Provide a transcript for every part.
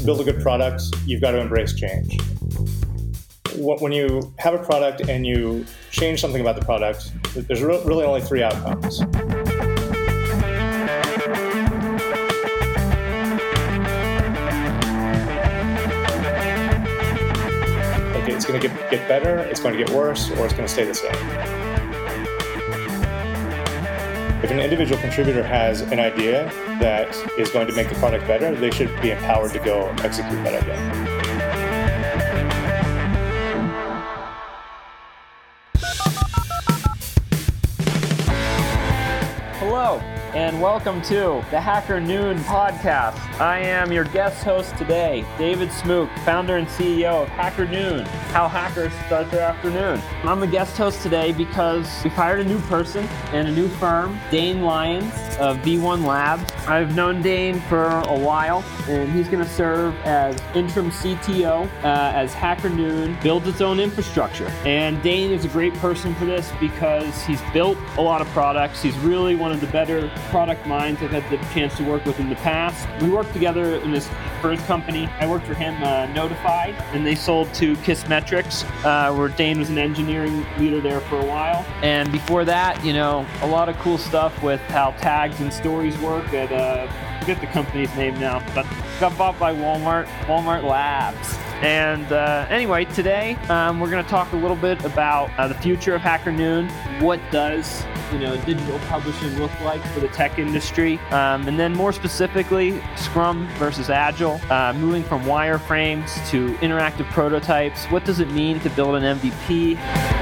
to build a good product, you've got to embrace change. When you have a product and you change something about the product, there's really only three outcomes. Okay, it's going to get, get better, it's going to get worse, or it's going to stay the same. If an individual contributor has an idea that is going to make the product better, they should be empowered to go execute that idea. Welcome to the Hacker Noon podcast. I am your guest host today, David Smooke, founder and CEO of Hacker Noon, how hackers start their afternoon. I'm the guest host today because we've hired a new person and a new firm, Dane Lyons of V1 Labs. I've known Dane for a while, and he's going to serve as interim CTO uh, as Hacker Noon builds its own infrastructure. And Dane is a great person for this because he's built a lot of products. He's really one of the better product minds I've had the chance to work with in the past. We worked together in this first company. I worked for him, uh, Knowtify, and they sold to Kissmetrics, uh, where Dane was an engineering leader there for a while. And before that, you know, a lot of cool stuff with how tags and stories work at, uh, I forget the company's name now, but got bought by Walmart, Walmart Labs. And uh, anyway, today um, we're going to talk a little bit about uh, the future of Hacker Noon. What does you know digital publishing look like for the tech industry, um, and then more specifically, Scrum versus Agile, uh, moving from wireframes to interactive prototypes. What does it mean to build an MVP?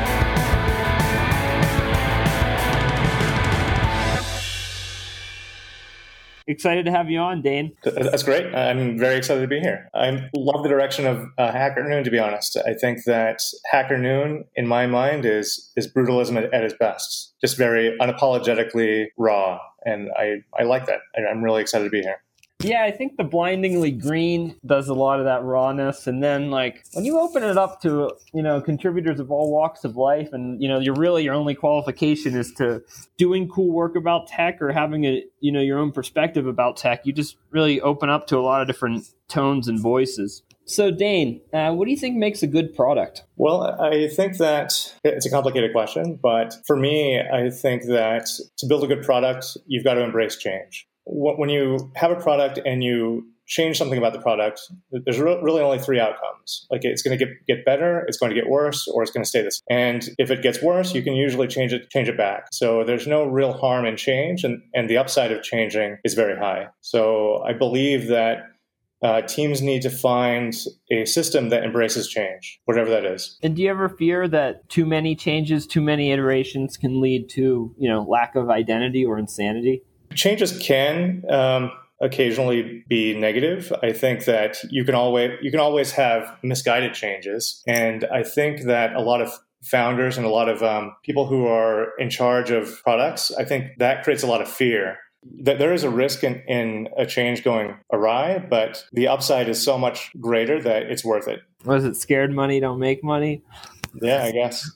Excited to have you on, Dane. That's great. I'm very excited to be here. I love the direction of uh, Hacker Noon. To be honest, I think that Hacker Noon, in my mind, is is brutalism at, at its best. Just very unapologetically raw, and I I like that. I'm really excited to be here. Yeah, I think the blindingly green does a lot of that rawness, and then like when you open it up to you know contributors of all walks of life, and you know you're really your only qualification is to doing cool work about tech or having a you know your own perspective about tech. You just really open up to a lot of different tones and voices. So, Dane, uh, what do you think makes a good product? Well, I think that it's a complicated question, but for me, I think that to build a good product, you've got to embrace change when you have a product and you change something about the product, there's really only three outcomes. Like it's going to get get better, it's going to get worse, or it's going to stay the same. And if it gets worse, you can usually change it change it back. So there's no real harm in change, and and the upside of changing is very high. So I believe that. Uh, teams need to find a system that embraces change, whatever that is. And do you ever fear that too many changes, too many iterations can lead to, you know, lack of identity or insanity? Changes can um, occasionally be negative. I think that you can always you can always have misguided changes, and I think that a lot of founders and a lot of um, people who are in charge of products, I think that creates a lot of fear. That there is a risk in, in a change going awry, but the upside is so much greater that it's worth it. Was it scared money don't make money? Yeah, I guess.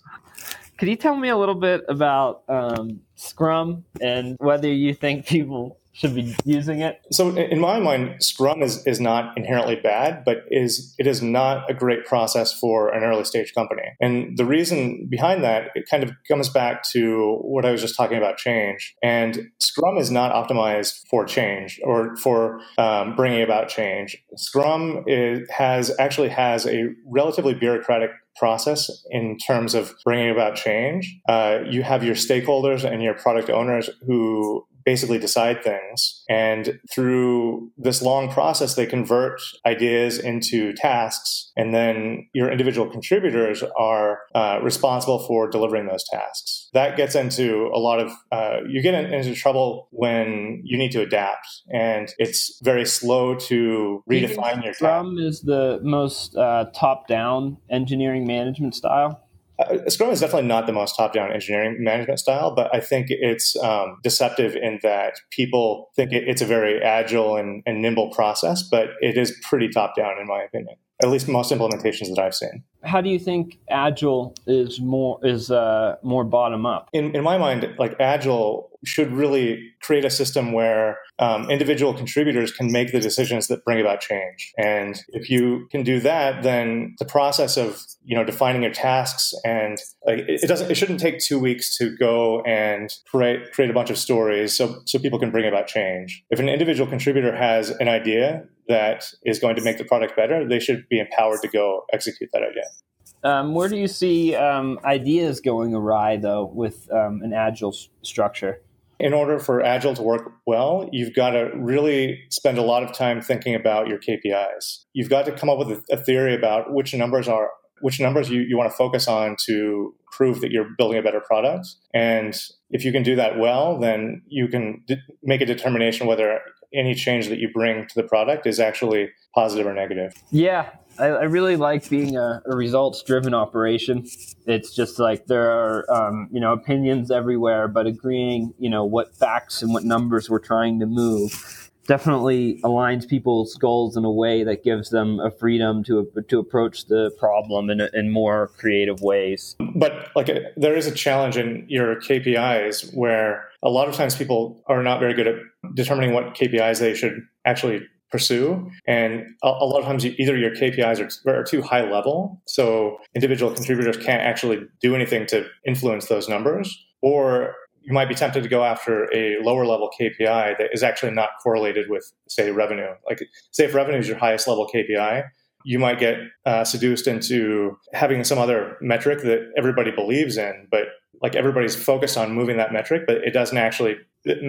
Could you tell me a little bit about um, Scrum and whether you think people should be using it? So, in my mind, Scrum is, is not inherently bad, but is it is not a great process for an early stage company. And the reason behind that, it kind of comes back to what I was just talking about change. And Scrum is not optimized for change or for um, bringing about change. Scrum is, has actually has a relatively bureaucratic process in terms of bringing about change. Uh, you have your stakeholders and your product owners who basically decide things. And through this long process, they convert ideas into tasks. And then your individual contributors are uh, responsible for delivering those tasks. That gets into a lot of, uh, you get into trouble when you need to adapt. And it's very slow to redefine your Scrum is the most uh, top down engineering management style. Uh, Scrum is definitely not the most top-down engineering management style, but I think it's um, deceptive in that people think it, it's a very agile and, and nimble process, but it is pretty top-down in my opinion. At least most implementations that I've seen. How do you think agile is more is uh, more bottom up? In in my mind, like agile should really create a system where um, individual contributors can make the decisions that bring about change. And if you can do that, then the process of you know defining your tasks and like, it, doesn't it shouldn't take two weeks to go and create create a bunch of stories so so people can bring about change. If an individual contributor has an idea that is going to make the product better, they should be empowered to go execute that idea. Um, where do you see um, ideas going awry, though, with um, an agile structure? In order for agile to work well, you've got to really spend a lot of time thinking about your KPIs. You've got to come up with a, theory about which numbers are which numbers you, you want to focus on to prove that you're building a better product. And if you can do that well, then you can d- make a determination whether any change that you bring to the product is actually positive or negative. Yeah, I, I really like being a, a results driven operation. It's just like there are, um, you know, opinions everywhere, but agreeing, you know, what facts and what numbers we're trying to move definitely aligns people's goals in a way that gives them a freedom to to approach the problem in, in more creative ways. But like there is a challenge in your KPIs where a lot of times people are not very good at determining what KPIs they should actually pursue. And a, a lot of times, you, either your KPIs are, are, too high level, so individual contributors can't actually do anything to influence those numbers, or you might be tempted to go after a lower level KPI that is actually not correlated with, say, revenue. Like, say, if revenue is your highest level KPI, you might get uh, seduced into having some other metric that everybody believes in, but like everybody's focused on moving that metric, but it doesn't actually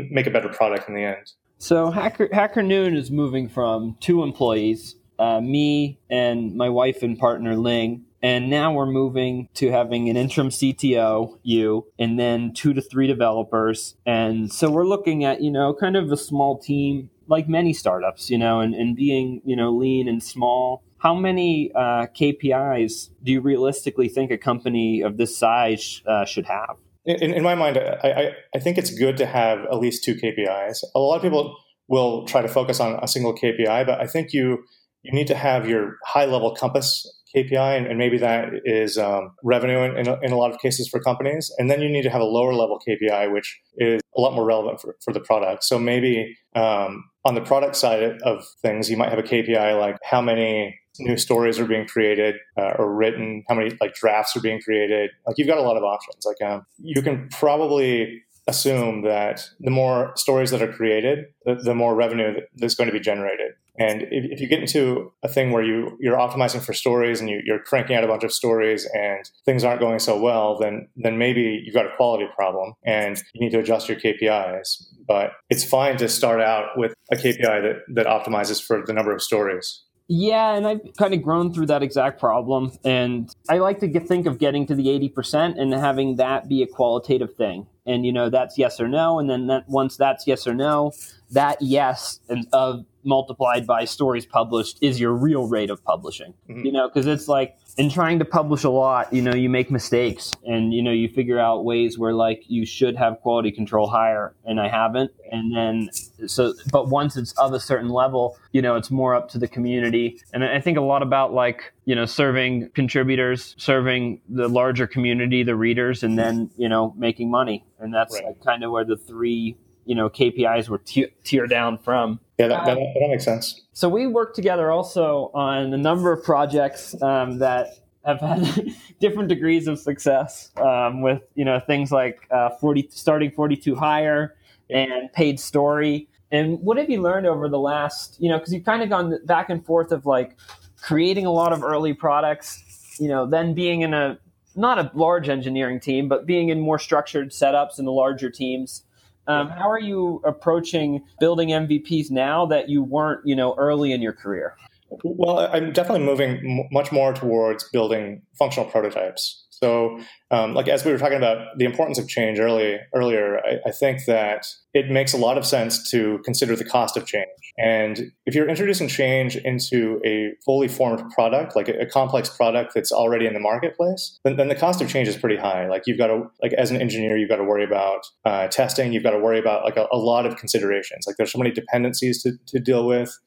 make a better product in the end. So Hacker Hacker Noon is moving from two employees, uh, me and my wife and partner Ling, and now we're moving to having an interim CTO, you, and then two to three developers. And so we're looking at, you know, kind of a small team, like many startups, you know, and, and being, you know, lean and small. How many uh, KPIs do you realistically think a company of this size uh, should have? In, in, my mind, I, I, I think it's good to have at least two KPIs. A lot of people will try to focus on a single KPI, but I think you you need to have your high level compass KPI, and, and maybe that is um, revenue in, in a, in, a, lot of cases for companies. And then you need to have a lower level KPI, which is a lot more relevant for, for the product. So maybe um, on the product side of things, you might have a KPI like how many new stories are being created uh, or written, how many like drafts are being created. Like you've got a lot of options. Like um, you can probably assume that the more stories that are created, the, the more revenue that's going to be generated. And if, if, you get into a thing where you, you're optimizing for stories and you, you're cranking out a bunch of stories and things aren't going so well, then, then maybe you've got a quality problem and you need to adjust your KPIs. But it's fine to start out with a KPI that, that optimizes for the number of stories. Yeah, and I've kind of grown through that exact problem. And I like to get, think of getting to the 80% and having that be a qualitative thing. And, you know, that's yes or no. And then that, once that's yes or no, that yes and of multiplied by stories published is your real rate of publishing. Mm-hmm. You know, because it's like in trying to publish a lot, you know, you make mistakes and you know you figure out ways where like you should have quality control higher, and I haven't. And then so, but once it's of a certain level, you know, it's more up to the community. And I think a lot about like you know serving contributors, serving the larger community, the readers, and then you know making money. And that's right. like kind of where the three you know KPIs were t- tier down from. Yeah, that, that, that, makes sense. So we work together also on a number of projects um, that have had different degrees of success um, with you know things like uh, 40 starting 42 higher and paid story. And what have you learned over the last you know because you've kind of gone back and forth of like creating a lot of early products, you know, then being in a not a large engineering team, but being in more structured setups in the larger teams um, how are you approaching building MVPs now that you weren't, you know, early in your career? Well, I'm definitely moving m- much more towards building functional prototypes. So, um, like as we were talking about the importance of change early, earlier, I, I, think that it makes a lot of sense to consider the cost of change. And if you're introducing change into a fully formed product, like a, a complex product that's already in the marketplace, then, then, the cost of change is pretty high. Like you've got to, like as an engineer, you've got to worry about uh, testing. You've got to worry about like a, a lot of considerations. Like there's so many dependencies to, to deal with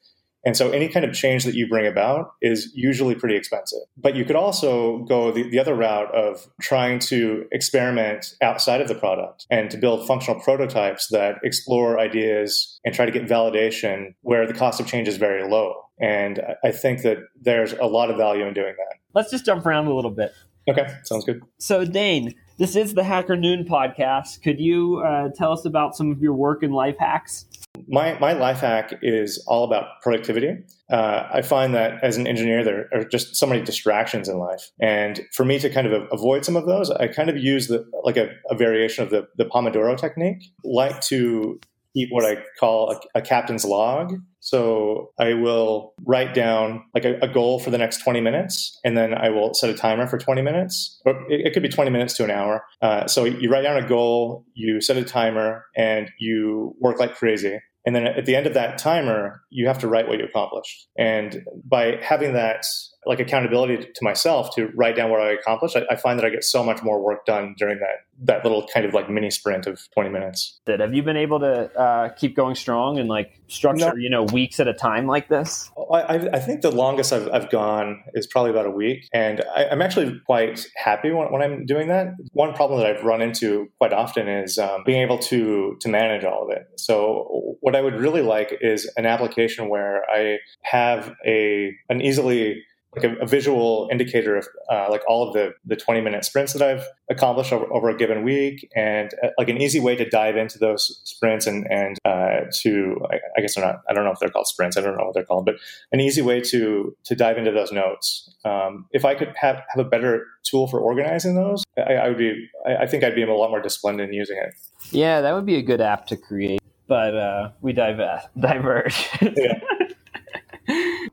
And so any kind of change that you bring about is usually pretty expensive. But you could also go the, the other route of trying to experiment outside of the product and to build functional prototypes that explore ideas and try to get validation where the cost of change is very low. And I think that there's a lot of value in doing that. Let's just jump around a little bit. Okay, sounds good. So, Dane, this is the Hacker Noon podcast. Could you uh, tell us about some of your work and life hacks? My, my life hack is all about productivity. Uh, I find that as an engineer, there are just so many distractions in life. And for me to kind of avoid some of those, I kind of use the, like a, a variation of the, the Pomodoro technique, like to keep what I call a, a, captain's log. So I will write down like a, a, goal for the next 20 minutes, and then I will set a timer for 20 minutes. Or it, it could be 20 minutes to an hour. Uh, so you write down a goal, you set a timer, and you work like crazy. And then at the end of that timer, you have to write what you accomplished. And by having that like accountability to myself to write down what I accomplished, I, I, find that I get so much more work done during that that little kind of like mini sprint of 20 minutes. Did have you been able to uh, keep going strong and like structure no. you know weeks at a time like this? I, I think the longest I've, I've, gone is probably about a week, and I, am actually quite happy when, when, I'm doing that. One problem that I've run into quite often is um, being able to to manage all of it. So what I would really like is an application where I have a an easily like a, a visual indicator of uh, like all of the the 20 minute sprints that I've accomplished over, over a given week, and uh, like an easy way to dive into those sprints and and uh, to I, I, guess they're not I don't know if they're called sprints I don't know what they're called, but an easy way to to dive into those notes. Um, if I could have have a better tool for organizing those, I, I would be I, I, think I'd be a lot more disciplined in using it. Yeah, that would be a good app to create, but uh, we dive diverge. yeah.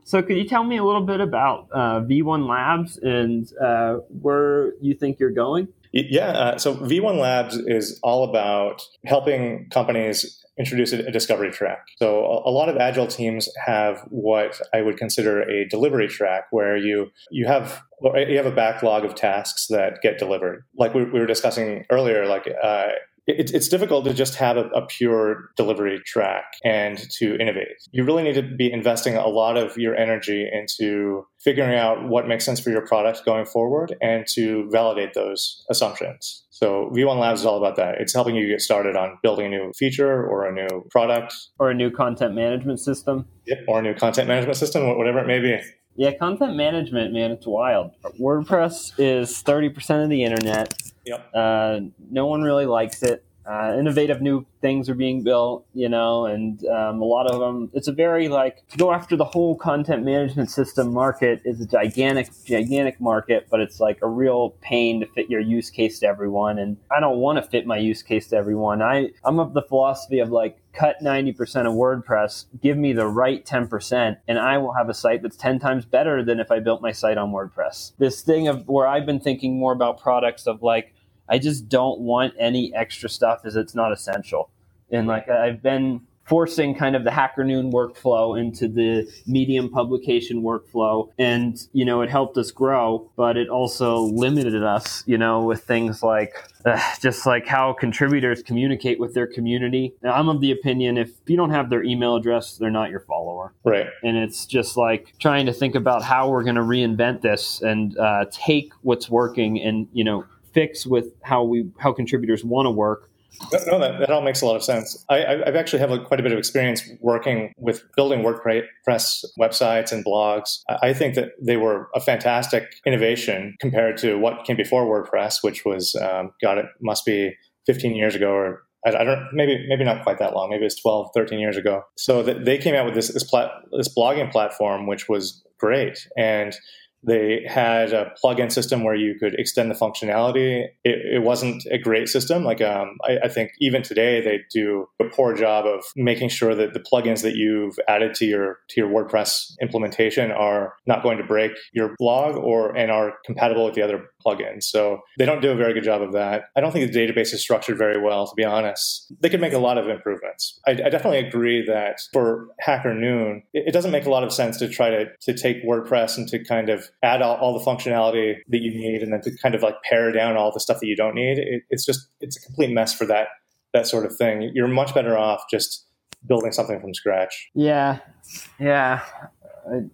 So, could you tell me a little bit about uh, V1 Labs and uh, where you think you're going? Yeah, uh, so V1 Labs is all about helping companies introduce a, discovery track. So, a, a, lot of agile teams have what I would consider a delivery track, where you you have you have a backlog of tasks that get delivered. Like we, we were discussing earlier, like uh, it, it's difficult to just have a, a, pure delivery track and to innovate. You really need to be investing a lot of your energy into figuring out what makes sense for your product going forward and to validate those assumptions. So V1 Labs is all about that. It's helping you get started on building a new feature or a new product or a new content management system. Yep, or a new content management system, whatever it may be. Yeah, content management, man, it's wild. WordPress is 30% of the internet. Yep. Uh, no one really likes it. Uh, innovative new things are being built, you know, and um, a lot of them. It's a very like to go after the whole content management system market is a gigantic, gigantic market, but it's like a real pain to fit your use case to everyone. And I don't want to fit my use case to everyone. I I'm of the philosophy of like cut 90% of WordPress, give me the right 10%, and I will have a site that's 10 times better than if I built my site on WordPress. This thing of where I've been thinking more about products of like, I just don't want any extra stuff as it's not essential. And like I've been forcing kind of the Hacker Noon workflow into the Medium publication workflow. And, you know, it helped us grow, but it also limited us, you know, with things like uh, just like how contributors communicate with their community. Now, I'm of the opinion if you don't have their email address, they're not your follower. Right. And it's just like trying to think about how we're going to reinvent this and uh, take what's working and, you know, fix with how we how contributors want to work. No, that, that all makes a lot of sense. I, have actually have a, quite a bit of experience working with building WordPress websites and blogs. I think that they were a fantastic innovation compared to what came before WordPress, which was, um, God, it must be 15 years ago or I, don't maybe maybe not quite that long. Maybe it's 12, 13 years ago. So they came out with this this, plat, this blogging platform, which was great and they had a plug-in system where you could extend the functionality. It, it wasn't a great system. Like um, I, I, think even today they do a poor job of making sure that the plugins that you've added to your to your WordPress implementation are not going to break your blog or and are compatible with the other plugins. So they don't do a very good job of that. I don't think the database is structured very well, to be honest. They could make a lot of improvements. I, I definitely agree that for Hacker Noon, it, it, doesn't make a lot of sense to try to, to take WordPress and to kind of add all, all, the functionality that you need and then to kind of like pare down all the stuff that you don't need. It, it's just, it's a complete mess for that, that sort of thing. You're much better off just building something from scratch. Yeah, yeah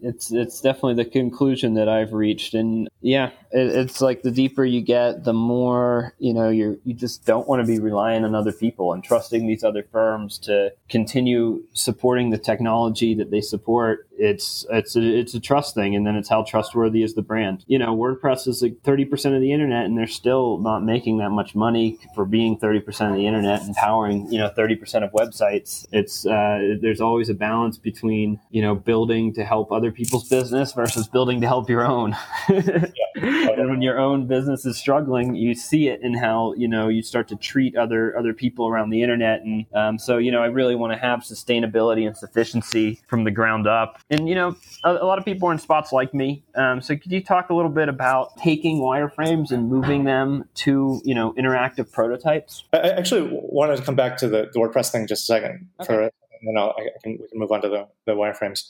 it's it's definitely the conclusion that I've reached, and yeah, it, it's like the deeper you get, the more you know you you just don't want to be relying on other people and trusting these other firms to continue supporting the technology that they support. It's it's a, it's a trust thing, and then it's how trustworthy is the brand. You know, WordPress is like thirty percent of the internet, and they're still not making that much money for being thirty percent of the internet and powering you know thirty percent of websites. It's uh, there's always a balance between you know building to help other people's business versus building to help your own. and when your own business is struggling, you see it in how you know you start to treat other other people around the internet. And um, so you know, I really want to have sustainability and sufficiency from the ground up. And you know, a, a lot of people are in spots like me. Um, so could you talk a little bit about taking wireframes and moving them to you know interactive prototypes? I actually wanted to come back to the, the WordPress thing just a second okay. for it, and then I'll, I can we can move on to the, the wireframes.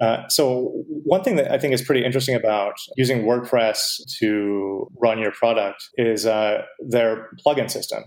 Uh, so one thing that I think is pretty interesting about using WordPress to run your product is uh, their plugin system.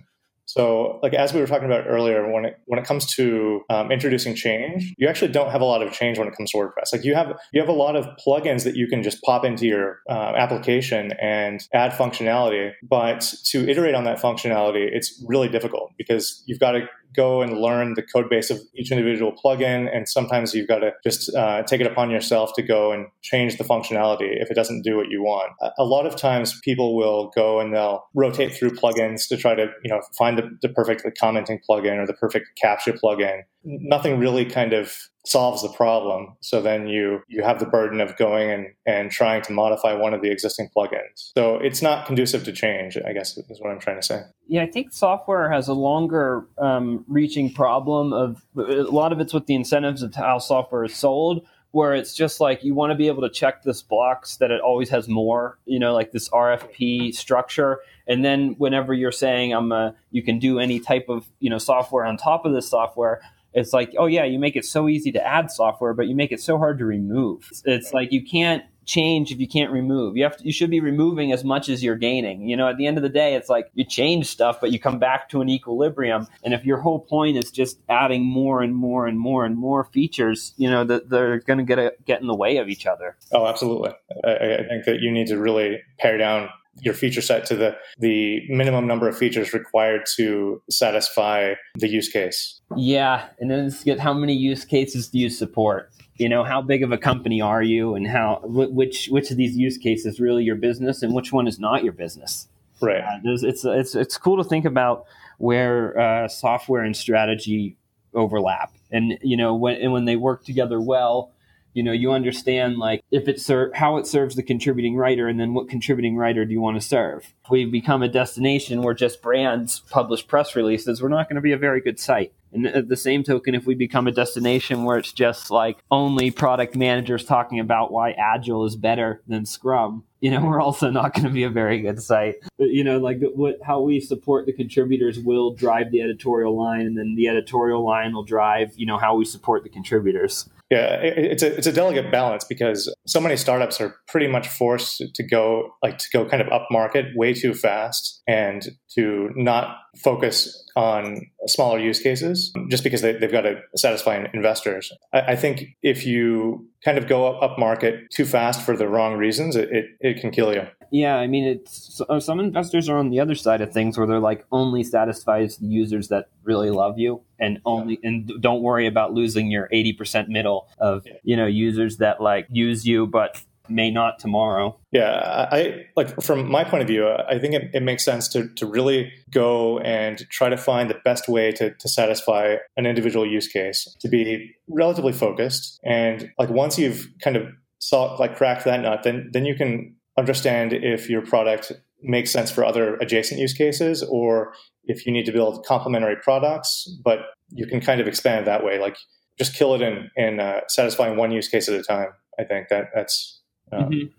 So, like as we were talking about earlier, when it when it comes to um, introducing change, you actually don't have a lot of change when it comes to WordPress. Like you have you have a lot of plugins that you can just pop into your uh, application and add functionality, but to iterate on that functionality, it's really difficult because you've got to go and learn the code base of each individual plugin. And sometimes you've got to just uh, take it upon yourself to go and change the functionality if it doesn't do what you want. A lot of times people will go and they'll rotate through plugins to try to, you know, find the, the perfect commenting plugin or the perfect CAPTCHA plugin. Nothing really kind of solves the problem. So then you you have the burden of going and, and trying to modify one of the existing plugins. So it's not conducive to change, I guess is what I'm trying to say. Yeah, I think software has a longer um, reaching problem of a lot of it's with the incentives of how software is sold where it's just like you want to be able to check this box that it always has more, you know, like this RFP structure. And then whenever you're saying I'm a, you can do any type of, you know, software on top of this software, it's like, oh yeah, you make it so easy to add software, but you make it so hard to remove. It's like you can't change if you can't remove. You have to, you should be removing as much as you're gaining. You know, at the end of the day, it's like you change stuff, but you come back to an equilibrium. And if your whole point is just adding more and more and more and more features, you know, that they're going to get a, get in the way of each other. Oh, absolutely. I, I think that you need to really pare down your feature set to the the minimum number of features required to satisfy the use case. Yeah, and then get how many use cases do you support? You know, how big of a company are you, and how which which of these use cases really your business, and which one is not your business? Right. Uh, it's it's it's cool to think about where uh, software and strategy overlap, and you know when and when they work together well you know you understand like if it ser- how it serves the contributing writer and then what contributing writer do you want to serve. We've become a destination where just brands publish press releases. We're not going to be a very good site. And at the same token if we become a destination where it's just like only product managers talking about why agile is better than scrum you know we're also not going to be a very good site. But you know like what how we support the contributors will drive the editorial line and then the editorial line will drive you know how we support the contributors yeah, it's a it's a delicate balance because so many startups are pretty much forced to go like to go kind of up market way too fast and to not focus on smaller use cases just because they, have got to satisfy investors. I, I, think if you kind of go up, up market too fast for the wrong reasons, it, it, it can kill you. Yeah, I mean, it's uh, some investors are on the other side of things where they're like only satisfies the users that really love you, and only yeah. and don't worry about losing your eighty percent middle of yeah. you know users that like use you but may not tomorrow. Yeah, I like from my point of view, I think it, it, makes sense to, to really go and try to find the best way to, to satisfy an individual use case, to be relatively focused. And like once you've kind of saw like cracked that nut, then then you can understand if your product makes sense for other adjacent use cases or if you need to build complementary products, but you can kind of expand that way. Like just kill it in, in uh, satisfying one use case at a time. I think that that's uh, mm-hmm. kind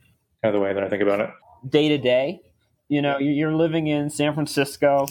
of the way that I think about it. Day to day, you know, you're living in San Francisco,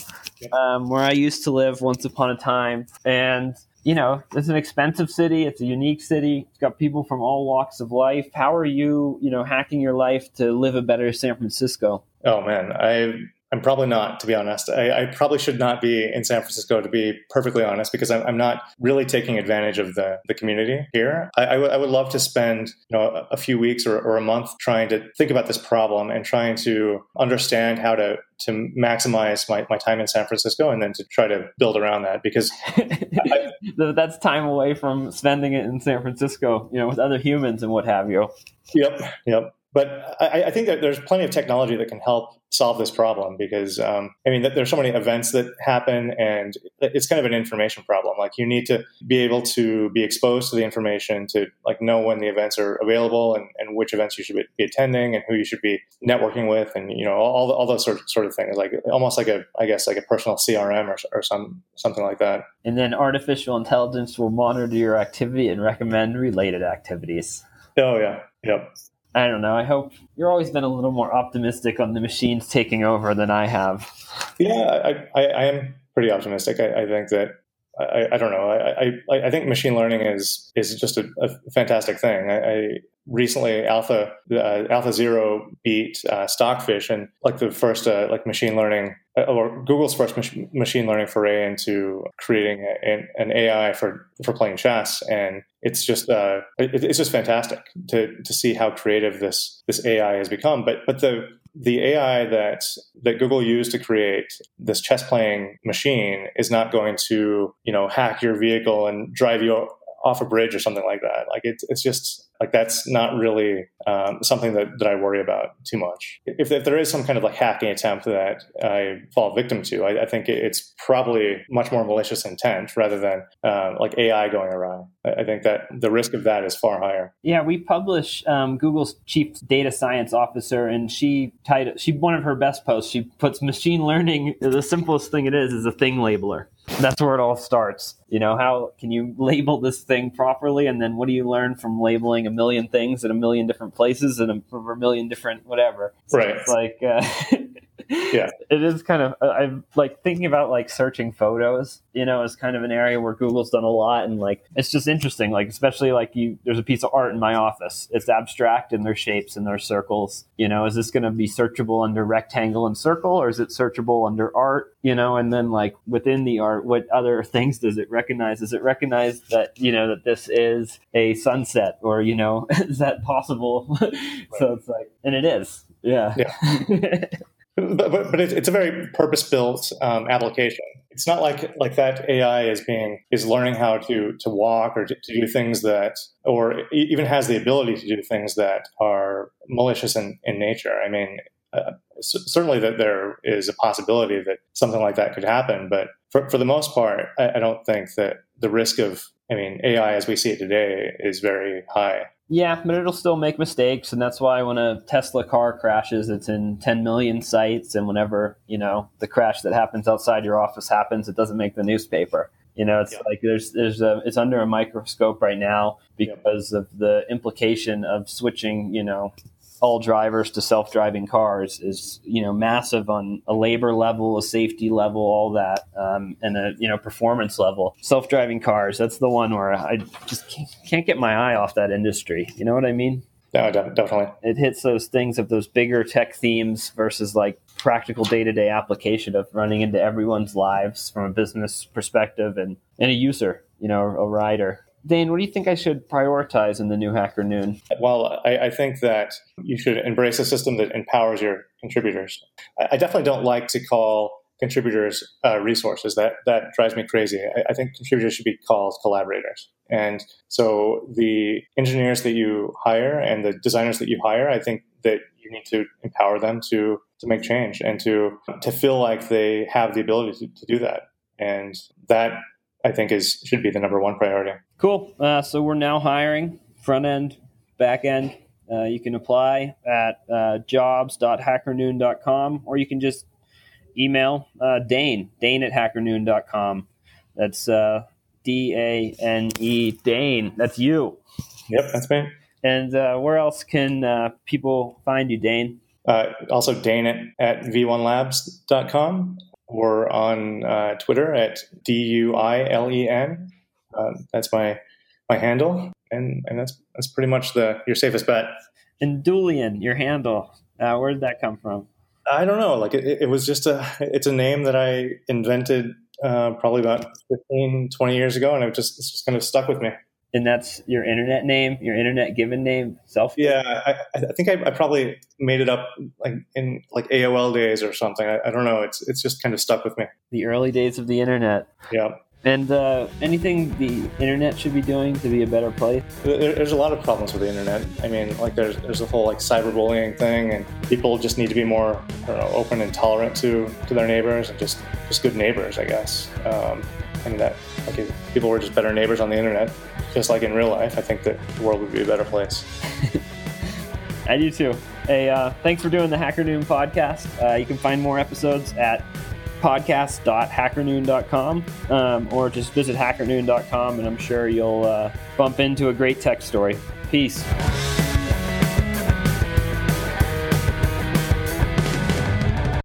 um, where I used to live once upon a time, and you know, it's an expensive city. It's a unique city. It's got people from all walks of life. How are you, you know, hacking your life to live a better San Francisco? Oh man, I I'm probably not, to be honest. I, I, probably should not be in San Francisco, to be perfectly honest, because I'm, I'm not really taking advantage of the, the community here. I, I, w- I would love to spend you know a, few weeks or, or a month trying to think about this problem and trying to understand how to to maximize my, my time in San Francisco and then to try to build around that because I, that's time away from spending it in San Francisco, you know, with other humans and what have you. Yep, yep. But I, I, think that there's plenty of technology that can help solve this problem because um, I mean there's so many events that happen and it's kind of an information problem. Like you need to be able to be exposed to the information to like know when the events are available and, and which events you should be attending and who you should be networking with and you know all all those sort of, sort of things like almost like a I guess like a personal CRM or, or some something like that. And then artificial intelligence will monitor your activity and recommend related activities. Oh yeah, yep. I don't know. I hope you're always been a little more optimistic on the machines taking over than I have. Yeah, I, I, I am pretty optimistic. I, I think that I, I, don't know. I, I, I think machine learning is is just a, a fantastic thing. I, recently Alpha uh, Alpha Zero beat uh, Stockfish and like the first uh, like machine learning uh, or Google's first mach- machine learning foray into creating a, an, AI for for playing chess, and it's just uh, it, it's just fantastic to to see how creative this this AI has become. But but the the AI that that Google used to create this chess playing machine is not going to you know hack your vehicle and drive you off a bridge or something like that. Like it's it's just like that's not really um, something that, that I worry about too much. If, if, there is some kind of like hacking attempt that I fall victim to, I, I think it's probably much more malicious intent rather than uh, like AI going awry. I think that the risk of that is far higher. Yeah, we publish um, Google's chief data science officer, and she titled she one of her best posts. She puts machine learning. The simplest thing it is is a thing labeler. That's where it all starts. You know, how can you label this thing properly? And then what do you learn from labeling a million things in a million different places and a, a million different whatever? So right. It's like, uh, yeah, it is kind of, I'm like thinking about like searching photos, you know, is kind of an area where Google's done a lot. And like, it's just interesting. Like, especially like you, there's a piece of art in my office. It's abstract and there's shapes and there's circles. You know, is this going to be searchable under rectangle and circle or is it searchable under art? You know, and then like within the art, what other things does it recognize? Does it recognize that, you know, that this is a sunset or, you know, is that possible? Right. so it's like, and it is. Yeah. Yeah. but, but, but it's, a very purpose built um, application. It's not like like that AI is being is learning how to to walk or to, to do things that or even has the ability to do things that are malicious in, in nature. I mean, uh, certainly that there is a possibility that something like that could happen, but for, for the most part, I, I don't think that the risk of I mean, AI as we see it today is very high. Yeah, but it'll still make mistakes, and that's why when a Tesla car crashes, it's in 10 million sites, and whenever you know the crash that happens outside your office happens, it doesn't make the newspaper. You know, it's yeah. like there's there's a it's under a microscope right now because of the implication of switching, you know, all drivers to self-driving cars is you know massive on a labor level, a safety level, all that, um, and a you know performance level. Self-driving cars, that's the one where I just can't get my eye off that industry. You know what I mean? No, definitely. It hits those things of those bigger tech themes versus like practical day-to-day application of running into everyone's lives from a business perspective and, and a user, you know, a rider. Dane, what do you think I should prioritize in the new Hacker Noon? Well, I, I think that you should embrace a system that empowers your contributors. I, I definitely don't like to call contributors uh, resources. That that drives me crazy. I, I, think contributors should be called collaborators. And so the engineers that you hire and the designers that you hire, I think that you need to empower them to to make change and to to feel like they have the ability to, to do that. And that I think is should be the number one priority. Cool. Uh, so we're now hiring front end, back end. Uh, you can apply at uh, jobs.hackernoon.com or you can just email uh, Dane, Dane at hackernoon.com. That's uh, D A N E, Dane. That's you. Yep, that's me. And uh, where else can uh, people find you, Dane? Uh, also, Dane at, at v1labs.com. We're on uh, Twitter at D U I L E N. Uh, that's my my handle, and and that's that's pretty much the your safest bet. And Duilen, your handle. Uh, where did that come from? I don't know. Like it, it was just a, it's a name that I invented uh, probably about 15, 20 years ago, and it just it's just kind of stuck with me. And that's your internet name, your internet given name, self. Yeah, I, I think I, I, probably made it up like in like AOL days or something. I, I, don't know. It's it's just kind of stuck with me. The early days of the internet. Yeah. And uh, anything the internet should be doing to be a better place? There, there's a lot of problems with the internet. I mean, like there's there's a whole like cyberbullying thing, and people just need to be more know, open and tolerant to to their neighbors and just just good neighbors, I guess. Um, and that like if people were just better neighbors on the internet, just like in real life, I think that the world would be a better place. I do too. Hey, uh, thanks for doing the Hacker Noon podcast. Uh, you can find more episodes at podcast.hackernoon.com um, or just visit hackernoon.com and I'm sure you'll uh, bump into a great tech story. Peace.